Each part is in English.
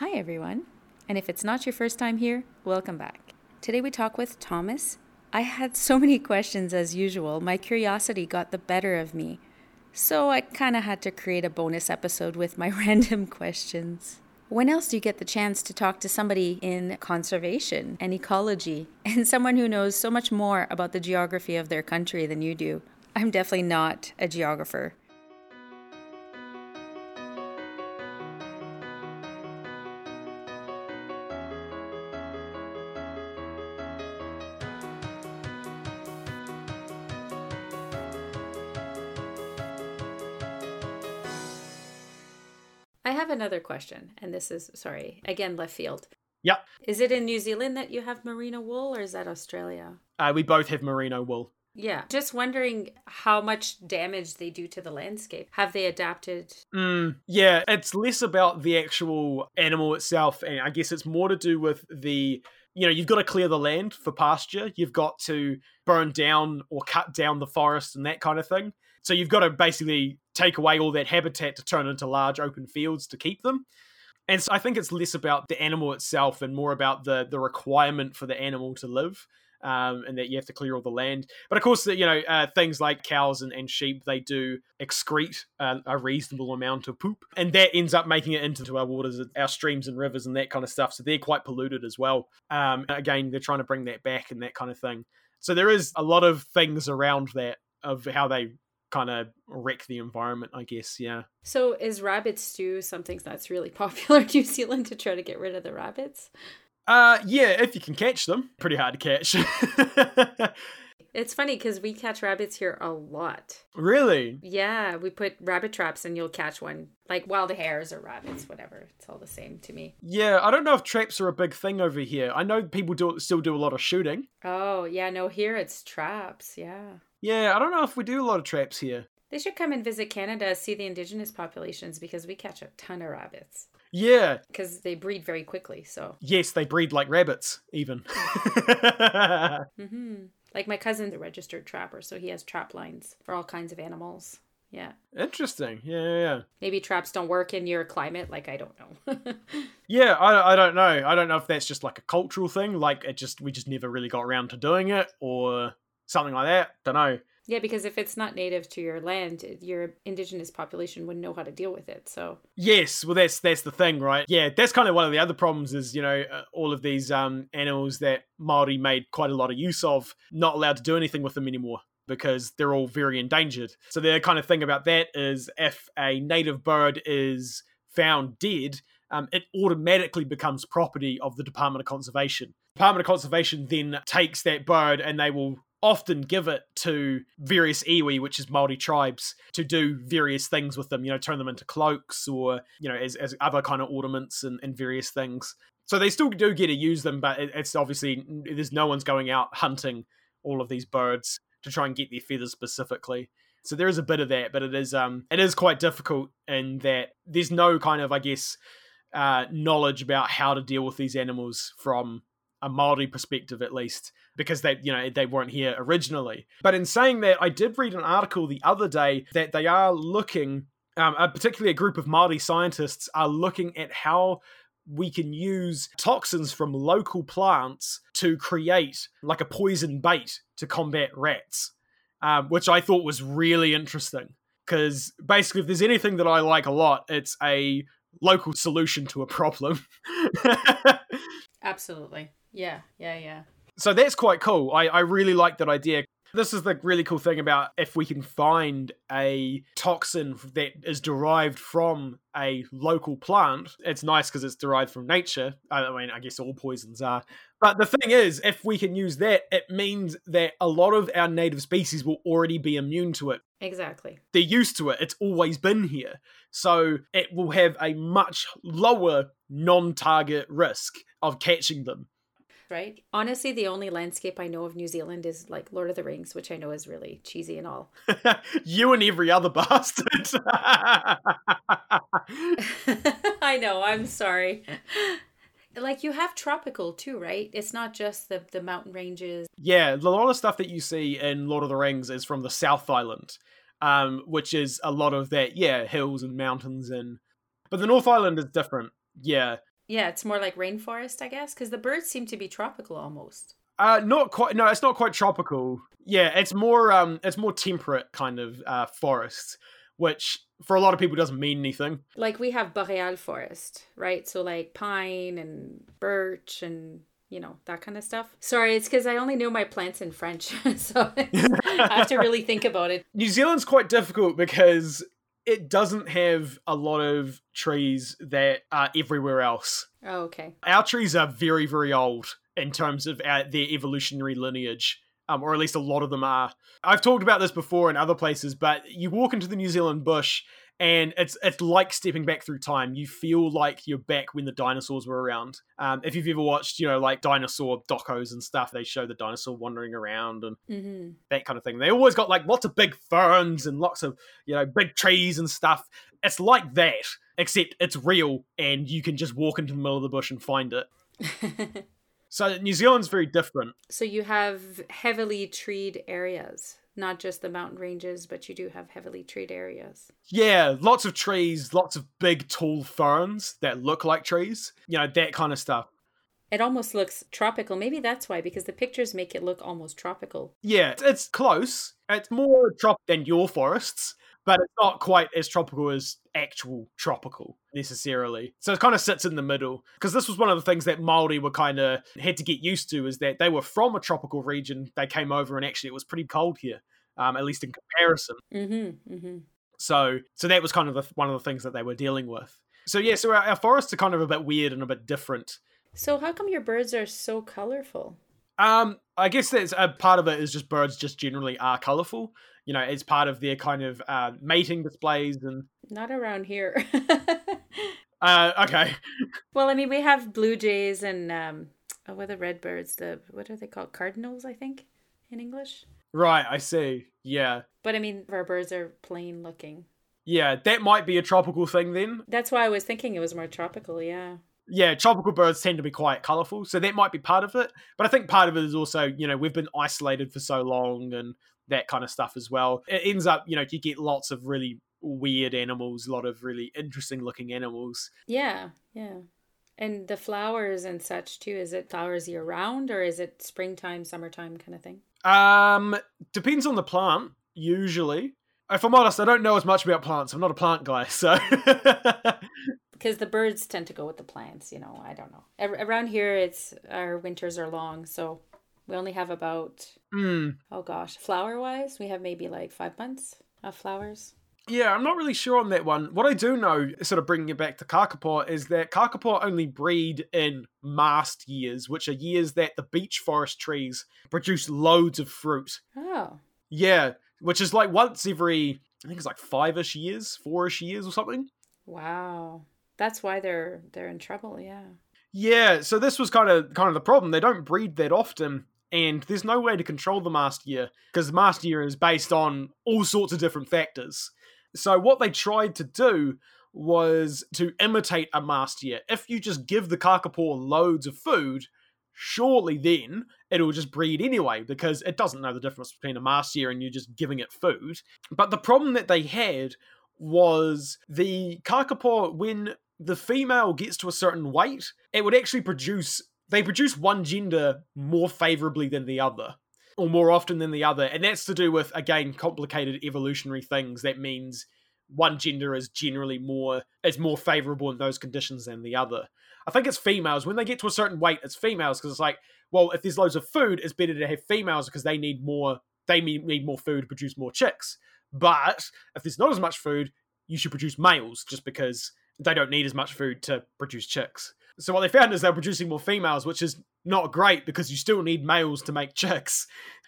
Hi, everyone. And if it's not your first time here, welcome back. Today we talk with Thomas. I had so many questions as usual. My curiosity got the better of me. So I kind of had to create a bonus episode with my random questions. When else do you get the chance to talk to somebody in conservation and ecology and someone who knows so much more about the geography of their country than you do? I'm definitely not a geographer. I have another question, and this is sorry, again, left field. Yep. Is it in New Zealand that you have merino wool, or is that Australia? Uh, we both have merino wool. Yeah. Just wondering how much damage they do to the landscape. Have they adapted? Mm, yeah, it's less about the actual animal itself, and I guess it's more to do with the you know, you've got to clear the land for pasture. You've got to burn down or cut down the forest and that kind of thing. So you've got to basically take away all that habitat to turn into large open fields to keep them. And so I think it's less about the animal itself and more about the the requirement for the animal to live. Um, and that you have to clear all the land. But of course, you know uh, things like cows and, and sheep, they do excrete uh, a reasonable amount of poop, and that ends up making it into our waters, our streams and rivers, and that kind of stuff. So they're quite polluted as well. Um, again, they're trying to bring that back and that kind of thing. So there is a lot of things around that of how they kind of wreck the environment, I guess. Yeah. So is rabbit stew something that's really popular in New Zealand to try to get rid of the rabbits? Uh, yeah, if you can catch them, pretty hard to catch. it's funny because we catch rabbits here a lot. Really? Yeah, we put rabbit traps and you'll catch one, like wild hares or rabbits, whatever. It's all the same to me. Yeah, I don't know if traps are a big thing over here. I know people do still do a lot of shooting. Oh yeah, no, here it's traps. Yeah. Yeah, I don't know if we do a lot of traps here. They should come and visit Canada, see the indigenous populations because we catch a ton of rabbits. Yeah. Because they breed very quickly, so. Yes, they breed like rabbits, even. mm-hmm. Like my cousin's a registered trapper, so he has trap lines for all kinds of animals. Yeah. Interesting. Yeah, yeah, yeah. Maybe traps don't work in your climate. Like, I don't know. yeah, I, I don't know. I don't know if that's just like a cultural thing. Like, it just, we just never really got around to doing it or something like that. Don't know. Yeah, because if it's not native to your land, your indigenous population wouldn't know how to deal with it. So yes, well, that's that's the thing, right? Yeah, that's kind of one of the other problems is you know uh, all of these um, animals that Maori made quite a lot of use of, not allowed to do anything with them anymore because they're all very endangered. So the kind of thing about that is if a native bird is found dead, um, it automatically becomes property of the Department of Conservation. Department of Conservation then takes that bird and they will often give it to various iwi, which is Maori tribes, to do various things with them. You know, turn them into cloaks or you know as, as other kind of ornaments and, and various things. So they still do get to use them, but it, it's obviously there's no one's going out hunting all of these birds to try and get their feathers specifically. So there is a bit of that, but it is um it is quite difficult in that there's no kind of I guess uh, knowledge about how to deal with these animals from a Maori perspective at least, because they you know they weren't here originally. But in saying that, I did read an article the other day that they are looking, um, particularly a group of Maori scientists are looking at how we can use toxins from local plants to create like a poison bait to combat rats, um, which I thought was really interesting. Because basically, if there's anything that I like a lot, it's a local solution to a problem. Absolutely. Yeah, yeah, yeah. So that's quite cool. I, I really like that idea. This is the really cool thing about if we can find a toxin that is derived from a local plant. It's nice because it's derived from nature. I mean, I guess all poisons are. But the thing is, if we can use that, it means that a lot of our native species will already be immune to it. Exactly. They're used to it. It's always been here. So it will have a much lower non target risk of catching them right? Honestly, the only landscape I know of New Zealand is like Lord of the Rings, which I know is really cheesy and all. you and every other bastard. I know, I'm sorry. Like you have tropical too, right? It's not just the the mountain ranges. Yeah, a lot of stuff that you see in Lord of the Rings is from the South Island, um, which is a lot of that, yeah, hills and mountains and but the North Island is different. Yeah, Yeah, it's more like rainforest, I guess, because the birds seem to be tropical almost. Uh, not quite. No, it's not quite tropical. Yeah, it's more um, it's more temperate kind of uh, forest, which for a lot of people doesn't mean anything. Like we have boreal forest, right? So like pine and birch and you know that kind of stuff. Sorry, it's because I only know my plants in French, so I have to really think about it. New Zealand's quite difficult because it doesn't have a lot of trees that are everywhere else. Oh, okay. Our trees are very, very old in terms of our, their evolutionary lineage. Um, or at least a lot of them are. I've talked about this before in other places, but you walk into the New Zealand bush and it's it's like stepping back through time. You feel like you're back when the dinosaurs were around. Um, if you've ever watched, you know, like dinosaur docos and stuff, they show the dinosaur wandering around and mm-hmm. that kind of thing. They always got like lots of big ferns and lots of you know big trees and stuff. It's like that, except it's real, and you can just walk into the middle of the bush and find it. so New Zealand's very different. So you have heavily treed areas not just the mountain ranges, but you do have heavily treed areas. Yeah, lots of trees, lots of big tall ferns that look like trees, you know, that kind of stuff. It almost looks tropical. Maybe that's why, because the pictures make it look almost tropical. Yeah, it's close. It's more tropical than your forests, but it's not quite as tropical as actual tropical necessarily. So it kind of sits in the middle because this was one of the things that Maori were kind of had to get used to is that they were from a tropical region. They came over and actually it was pretty cold here, um, at least in comparison. Mm-hmm, mm-hmm. So so that was kind of the, one of the things that they were dealing with. So yeah, so our, our forests are kind of a bit weird and a bit different. So how come your birds are so colorful? Um, I guess that's a part of it is just birds just generally are colorful you know, as part of their kind of uh, mating displays and. Not around here. uh, okay. Well, I mean, we have blue jays and um, oh, what are the red birds? The what are they called? Cardinals, I think, in English. Right, I see. Yeah. But I mean, our birds are plain looking. Yeah, that might be a tropical thing then. That's why I was thinking it was more tropical. Yeah yeah, tropical birds tend to be quite colourful, so that might be part of it. But I think part of it is also, you know, we've been isolated for so long, and that kind of stuff as well. It ends up, you know, you get lots of really weird animals, a lot of really interesting looking animals. Yeah, yeah. And the flowers and such too. Is it flowers year round or is it springtime, summertime kind of thing? Um, depends on the plant, usually. If I'm honest, I don't know as much about plants. I'm not a plant guy, so. because the birds tend to go with the plants, you know. I don't know. Around here, it's our winters are long, so we only have about mm. oh gosh, flower wise, we have maybe like five months of flowers. Yeah, I'm not really sure on that one. What I do know, sort of bringing it back to kakapo, is that kakapo only breed in mast years, which are years that the beech forest trees produce loads of fruit. Oh. Yeah, which is like once every, I think it's like five-ish years, four-ish years or something. Wow, that's why they're they're in trouble. Yeah. Yeah, so this was kind of kind of the problem. They don't breed that often, and there's no way to control the mast year because the mast year is based on all sorts of different factors. So what they tried to do was to imitate a mast year. If you just give the kakapo loads of food, surely then it'll just breed anyway because it doesn't know the difference between a mast year and you just giving it food. But the problem that they had was the kakapo when the female gets to a certain weight, it would actually produce they produce one gender more favorably than the other or more often than the other and that's to do with again complicated evolutionary things that means one gender is generally more is more favorable in those conditions than the other. I think it's females. When they get to a certain weight it's females because it's like well if there's loads of food it's better to have females because they need more they need more food to produce more chicks. But if there's not as much food you should produce males just because they don't need as much food to produce chicks so what they found is they're producing more females, which is not great because you still need males to make chicks.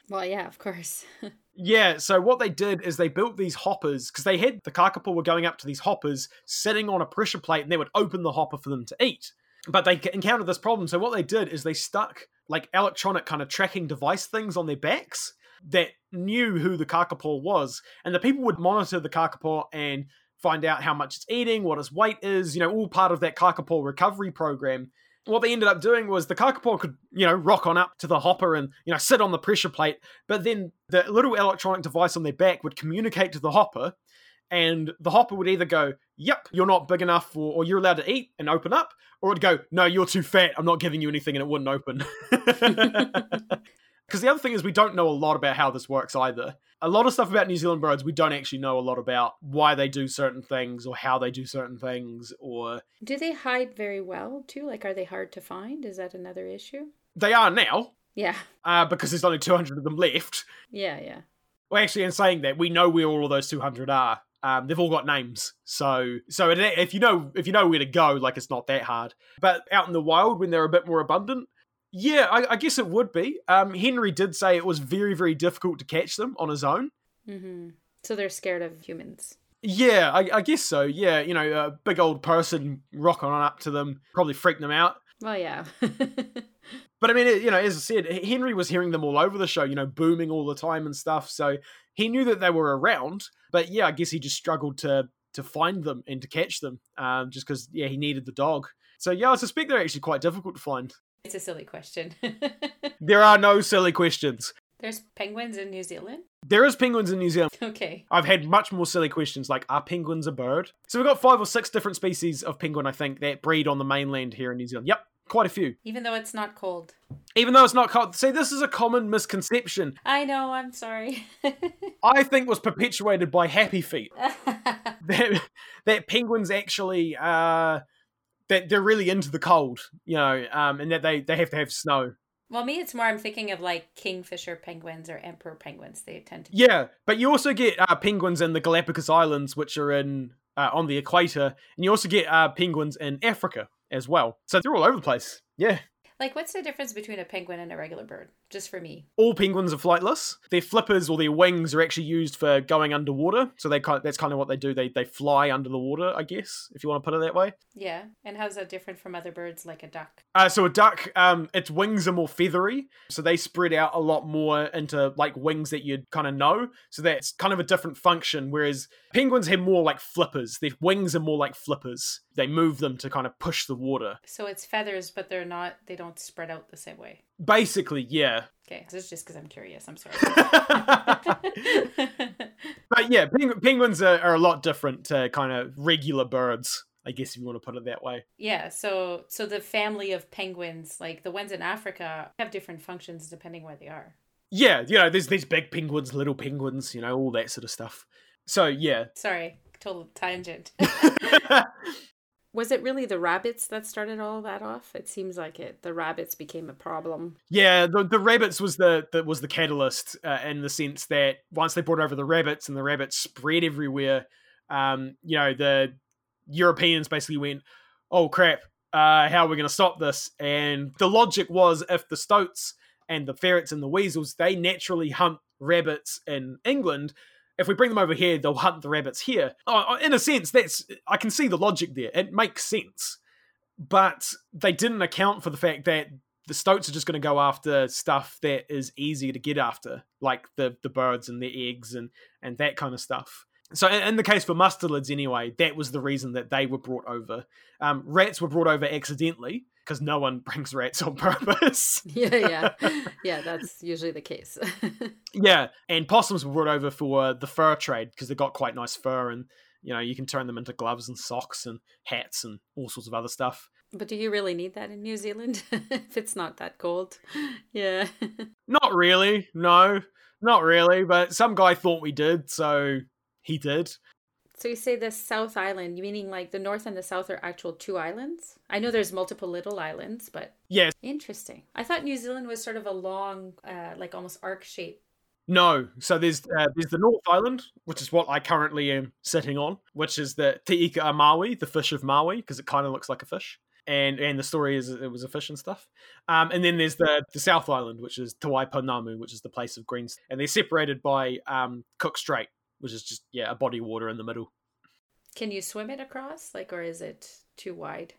Well, yeah, of course. yeah, so what they did is they built these hoppers because they had the kakapo were going up to these hoppers sitting on a pressure plate and they would open the hopper for them to eat. But they encountered this problem, so what they did is they stuck like electronic kind of tracking device things on their backs that knew who the kakapo was, and the people would monitor the kakapo and find out how much it's eating, what its weight is, you know, all part of that kakapo recovery program. What they ended up doing was the kakapo could, you know, rock on up to the hopper and, you know, sit on the pressure plate, but then the little electronic device on their back would communicate to the hopper and the hopper would either go, "Yep, you're not big enough, or, or you're allowed to eat," and open up, or it'd go, "No, you're too fat. I'm not giving you anything," and it wouldn't open. Because the other thing is, we don't know a lot about how this works either. A lot of stuff about New Zealand birds, we don't actually know a lot about why they do certain things or how they do certain things, or Do they hide very well too? Like, are they hard to find? Is that another issue? they are now Yeah, uh, because there's only 200 of them left. yeah, yeah. Well, actually, in saying that, we know where all of those 200 are. Um, they've all got names, so so if you know if you know where to go, like it's not that hard. But out in the wild, when they're a bit more abundant, yeah, I, I guess it would be. Um, Henry did say it was very very difficult to catch them on his own. Mm-hmm. So they're scared of humans. Yeah, I, I guess so. Yeah, you know, a big old person rocking on up to them probably freaked them out. Well, yeah. But I mean, it- you know, as I said, Henry was hearing them all over the show, you know, booming all the time and stuff. So he knew that they were around. But yeah, I guess he just struggled to to find them and to catch them, um, just because yeah, he needed the dog. So yeah, I suspect they're actually quite difficult to find. It's a silly question. There are no silly questions. There's penguins in New Zealand. There is penguins in New Zealand. Okay. I've had much more silly questions like, are penguins a bird? So we've got five or six different species of penguin, I think, that breed on the mainland here in New Zealand. Yep, quite a few. Even though it's not cold. Even though it's not cold. See, this is a common misconception. I know. I'm sorry. I think was perpetuated by Happy Feet. that, that penguins actually uh that they're really into the cold, you know, um, and that they, they have to have snow. well, me, it's more. I'm thinking of like kingfisher penguins or emperor penguins. They tend to. Yeah, but you also get uh, penguins in the Galapagos Islands, which are in uh, on the equator, and you also get uh, penguins in Africa as well. So they're all over the place. Yeah, Like, what's the difference between a penguin and a regular bird? Just for me. all penguins are flightless. Their flippers or their wings are actually used for going underwater. So they kind that's kind of what they do. They they fly under the water, I guess, if you want to put it that way. Yeah. And how's that different from other birds like a duck? Uh, so a duck, um, its wings are more feathery, so they spread out a lot more into like wings that you'd kind of know. So that's kind of a different function. Whereas penguins have more like flippers. Their wings are more like flippers. They move them to kind of push the water. So it's feathers, but they're not. They don't spread out the same way. Basically, yeah. Okay. This is just because I'm curious. I'm sorry. but yeah, peng- penguins are, are a lot different to kind of regular birds. I guess if you want to put it that way. yeah. So so the family of penguins, like the ones in Africa, have different functions depending where they are. Yeah, you know, there's these big penguins, little penguins, you know, all that sort of stuff. So yeah. Sorry, total tangent. Was it really the rabbits that started all that off? It seems like it. The rabbits became a problem. Yeah, the the rabbits was the, the was the catalyst uh, in the sense that once they brought over the rabbits and the rabbits spread everywhere, um, you know, the Europeans basically went, "Oh crap, uh, how are we going to stop this?" And the logic was if the stoats and the ferrets and the weasels they naturally hunt rabbits in England. If we bring them over here, they'll hunt the rabbits here. Oh, in a sense, that's I can see the logic there. It makes sense, but they didn't account for the fact that the stoats are just going to go after stuff that is easy to get after, like the the birds and the eggs and and that kind of stuff. So in, in the case for mustelids, anyway, that was the reason that they were brought over. Um, rats were brought over accidentally because no one brings rats on purpose. Yeah, yeah. yeah, that's usually the case. yeah, and possums were brought over for the fur trade because they got quite nice fur and. You know, you can turn them into gloves and socks and hats and all sorts of other stuff. but do you really need that in New Zealand if it's not that cold? Yeah. Not really. No, not really. But some guy thought we did, so he did. So you say the South Island, meaning like the North and the South are actual two islands? I know there's multiple little islands, but Yes. interesting. I thought New Zealand was sort of a long, uh, like almost arc shape. No. So there's uh, there's the North Island, which is what I currently am sitting on, which is the Te Ika a Maui, the fish of Maui, because it kind of looks like a fish. And and the story is it was a fish and stuff. Um, and then there's the the South Island, which is Te Waipounamu, which is the place of greens, and they're separated by um, Cook Strait, which is just yeah a body of water in the middle. Can you swim it across? Like, or is it too wide?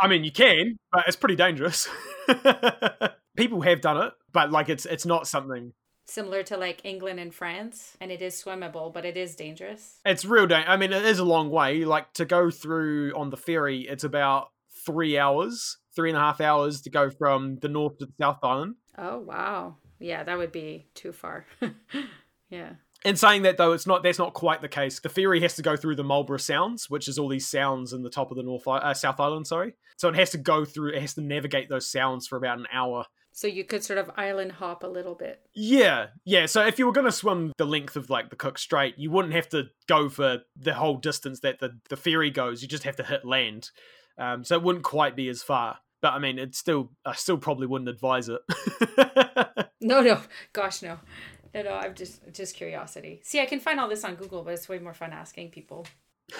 I mean, you can, but it's pretty dangerous. People have done it, but like it's it's not something. Similar to like England and France, and it is swimmable, but it is dangerous. It's real. Da- I mean, it is a long way. Like to go through on the ferry, it's about three hours, three and a half hours to go from the north to the South Island. Oh, wow. Yeah, that would be too far. yeah. In saying that though, it's not that's not quite the case. The ferry has to go through the Marlborough Sounds, which is all these sounds in the top of the North uh, South Island. Sorry, so it has to go through. It has to navigate those sounds for about an hour. So you could sort of island hop a little bit. Yeah, yeah. So if you were going to swim the length of like the Cook Strait, you wouldn't have to go for the whole distance that the the ferry goes. You just have to hit land. Um, so it wouldn't quite be as far. But I mean, it's still I still probably wouldn't advise it. no, no, gosh, no. No, no, I'm just just curiosity. See, I can find all this on Google, but it's way more fun asking people.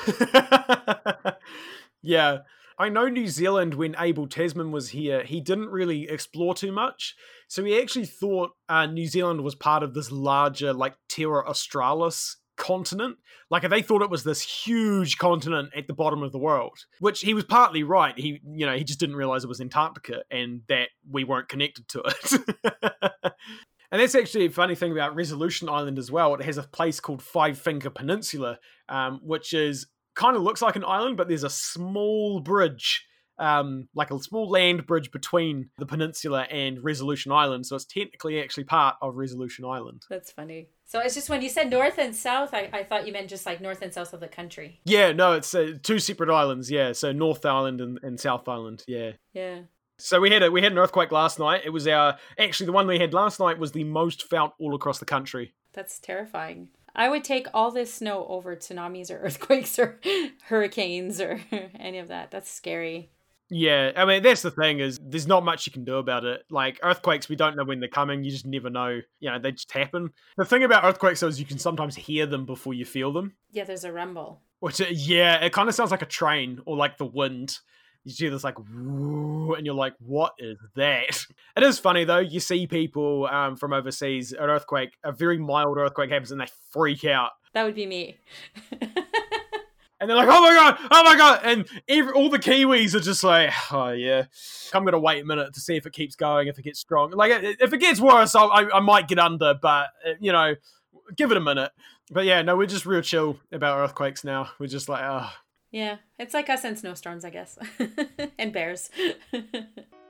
yeah. I know New Zealand, when Abel Tasman was here, he didn't really explore too much. So he actually thought uh, New Zealand was part of this larger, like, Terra Australis continent. Like they thought it was this huge continent at the bottom of the world, which he was partly right. He, you know, he just didn't realize it was Antarctica and that we weren't connected to it. And that's actually a funny thing about Resolution Island as well. It has a place called Five Finger Peninsula, um, which is kind of looks like an island, but there's a small bridge, um, like a small land bridge between the peninsula and Resolution Island. So it's technically actually part of Resolution Island. That's funny. So it's just when you said north and south, I, I thought you meant just like north and south of the country. Yeah, no, it's uh, two separate islands. Yeah, so North Island and, and South Island. Yeah. Yeah. So we had a we had an earthquake last night. It was our actually the one we had last night was the most felt all across the country. That's terrifying. I would take all this snow over tsunamis or earthquakes or hurricanes or any of that. That's scary. Yeah, I mean that's the thing is there's not much you can do about it. Like earthquakes, we don't know when they're coming. You just never know. You know, they just happen. The thing about earthquakes is you can sometimes hear them before you feel them. Yeah, there's a rumble. Which uh, yeah, it kind of sounds like a train or like the wind you see this like and you're like what is that? It is funny though. You see people um, from overseas an earthquake a very mild earthquake happens and they freak out. That would be me. And they're like oh my god oh my god and every, all the kiwis are just like oh yeah. I'm gonna wait a minute to see if it keeps going if it gets strong. Like if it gets worse I, I, I might get under but uh, you know give it a minute. But yeah no we're just real chill about earthquakes now. We're just like oh yeah, it's like us and snowstorms, I guess, and bears.